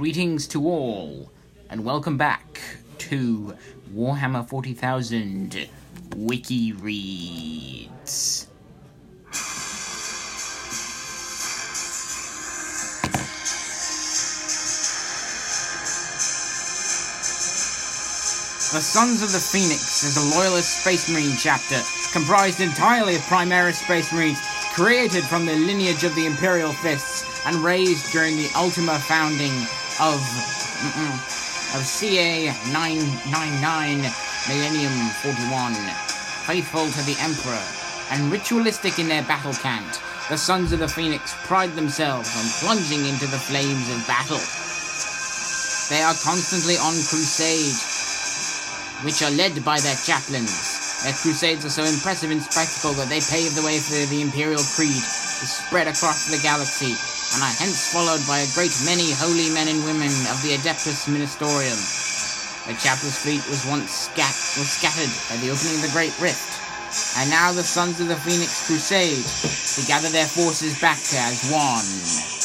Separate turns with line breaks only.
Greetings to all, and welcome back to Warhammer 40,000 Wiki Reads. The Sons of the Phoenix is a loyalist Space Marine chapter comprised entirely of Primaris Space Marines created from the lineage of the Imperial Fists and raised during the Ultima founding of of CA 999 Millennium 41. Faithful to the Emperor and ritualistic in their battle cant, the Sons of the Phoenix pride themselves on plunging into the flames of battle. They are constantly on crusade, which are led by their chaplains. Their crusades are so impressive in spectacle that they pave the way for the Imperial Creed to spread across the galaxy, and are hence followed by a great many holy men and women of the Adeptus Ministerium. The chapter's fleet was once scat- was scattered by the opening of the Great Rift, and now the Sons of the Phoenix crusade to gather their forces back as one.